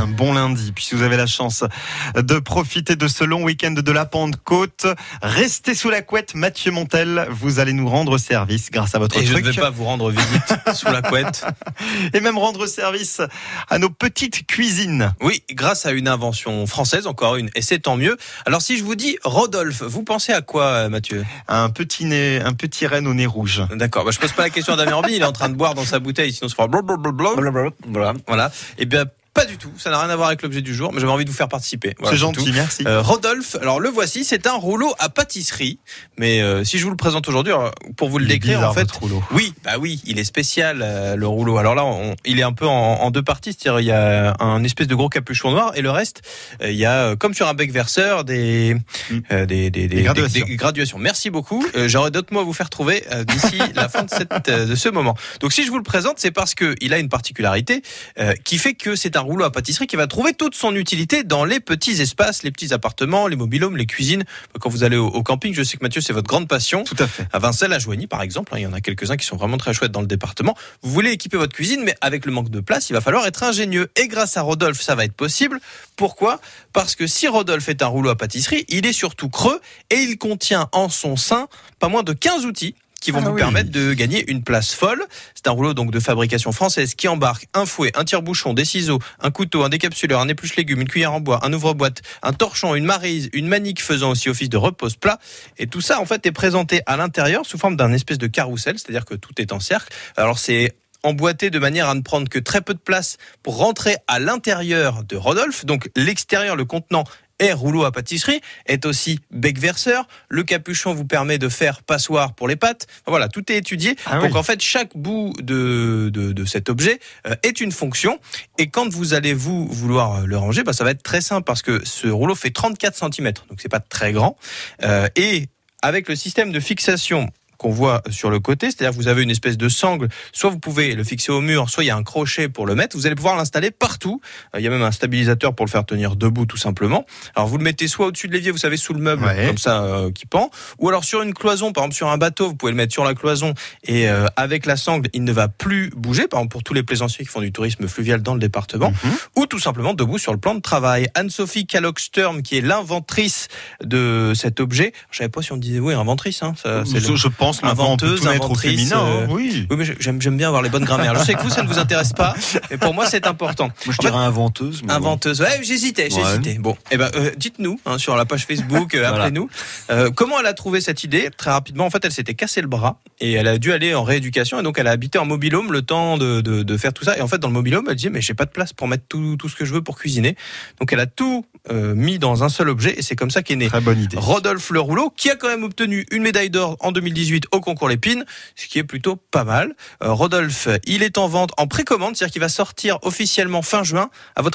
Un bon lundi, puisque vous avez la chance de profiter de ce long week-end de la Pentecôte. Restez sous la couette, Mathieu Montel, vous allez nous rendre service grâce à votre Et je ne vais pas vous rendre visite sous la couette. Et même rendre service à nos petites cuisines. Oui, grâce à une invention française, encore une, et c'est tant mieux. Alors si je vous dis Rodolphe, vous pensez à quoi, Mathieu? Un petit nez, un petit renne au nez rouge. D'accord, bah, je pose pas la question à Damien Orbi, il est en train de boire dans sa bouteille, sinon ça fera blablabla. Voilà. Voilà. Et bien, pas du tout, ça n'a rien à voir avec l'objet du jour, mais j'avais envie de vous faire participer. Voilà, C'est tout. gentil, merci. Euh, Rodolphe, alors le voici, c'est un rouleau à pâtisserie. Mais euh, si je vous le présente aujourd'hui, pour vous le Il décrire, bizarre, en fait, rouleau. oui, bah oui, il est spécial euh, le rouleau. Alors là, on- il est un peu en, en deux parties, c'est-à-dire il y a un espèce de gros capuchon noir et le reste, il y a comme sur un bec verseur des Mm. des, des, Des graduations. Merci beaucoup. J'aurai d'autres mots à vous faire trouver d'ici la fin de, cette, de ce moment. Donc si je vous le présente, c'est parce que il a une particularité qui fait que c'est un rouleau à pâtisserie qui va trouver toute son utilité dans les petits espaces, les petits appartements, les mobilhomes, les cuisines. Quand vous allez au, au camping, je sais que Mathieu, c'est votre grande passion. Tout à fait. À Vincelles, à Joigny, par exemple, hein, il y en a quelques-uns qui sont vraiment très chouettes dans le département. Vous voulez équiper votre cuisine, mais avec le manque de place, il va falloir être ingénieux. Et grâce à Rodolphe, ça va être possible. Pourquoi? Parce que si Rodolphe est un rouleau à pâtisserie, il est surtout creux et il contient en son sein pas moins de 15 outils qui vont Ah vous oui. permettre de gagner une place folle. C'est un rouleau donc de fabrication française qui embarque un fouet, un tire-bouchon, des ciseaux, un couteau, un décapsuleur, un épluche légumes, une cuillère en bois, un ouvre-boîte, un torchon, une marise, une manique faisant aussi office de repose-plat. Et tout ça, en fait, est présenté à l'intérieur sous forme d'un espèce de carrousel, c'est-à-dire que tout est en cercle. Alors c'est emboîté de manière à ne prendre que très peu de place pour rentrer à l'intérieur de Rodolphe. Donc l'extérieur, le contenant est rouleau à pâtisserie, est aussi bec verseur. Le capuchon vous permet de faire passoire pour les pâtes. Enfin, Voilà, tout est étudié. Ah Donc oui. en fait, chaque bout de, de, de cet objet euh, est une fonction. Et quand vous allez vous vouloir euh, le ranger, bah, ça va être très simple parce que ce rouleau fait 34 cm, donc c'est pas très grand. Euh, et avec le système de fixation qu'on voit sur le côté, c'est-à-dire que vous avez une espèce de sangle, soit vous pouvez le fixer au mur, soit il y a un crochet pour le mettre, vous allez pouvoir l'installer partout. Euh, Il y a même un stabilisateur pour le faire tenir debout tout simplement. Alors vous le mettez soit au-dessus de l'évier, vous savez, sous le meuble, Ouais. comme ça, euh, qui pend, ou alors sur une cloison, par exemple sur un bateau, vous pouvez le mettre sur la cloison et euh, avec la sangle, il ne va plus bouger, par exemple pour tous les plaisanciers qui font du tourisme fluvial dans le département, Mhm. ou tout simplement debout sur le plan de travail. Anne-Sophie Kallock-Sturm, qui est l'inventrice de cet objet, je savais pas si on disait oui, inventrice, hein, ça, c'est pense maintenant on peut Inventeuse, tout mettre au inventrice, féminin. hein. euh, Oui. Oui, mais j'aime, j'aime bien avoir les bonnes grammaires. Je sais que vous, ça ne vous intéresse pas, mais pour moi, c'est important. Moi, je En fait, dirais inventeuse. mais. Inventeuse. Ouais, j'hésitais, Ouais. j'hésitais. Bon, eh ben, euh, dites-nous hein, sur la page Facebook, euh, Voilà. appelez-nous. Euh, comment elle a trouvé cette idée Très rapidement, en fait, elle s'était cassé le bras et elle a dû aller en rééducation et donc elle a habité en mobilhome le temps de, de, de faire tout ça. Et en fait, dans le mobilhome, elle disait mais j'ai pas de place pour mettre tout, tout ce que je veux pour cuisiner. Donc elle a tout euh, mis dans un seul objet et c'est comme ça qu'est né Très bonne idée. Rodolphe Le Rouleau, qui a quand même obtenu une médaille d'or en 2018 au concours Lépine, ce qui est plutôt pas mal. Euh, Rodolphe, il est en vente en précommande, c'est-à-dire qu'il va sortir officiellement fin juin. À votre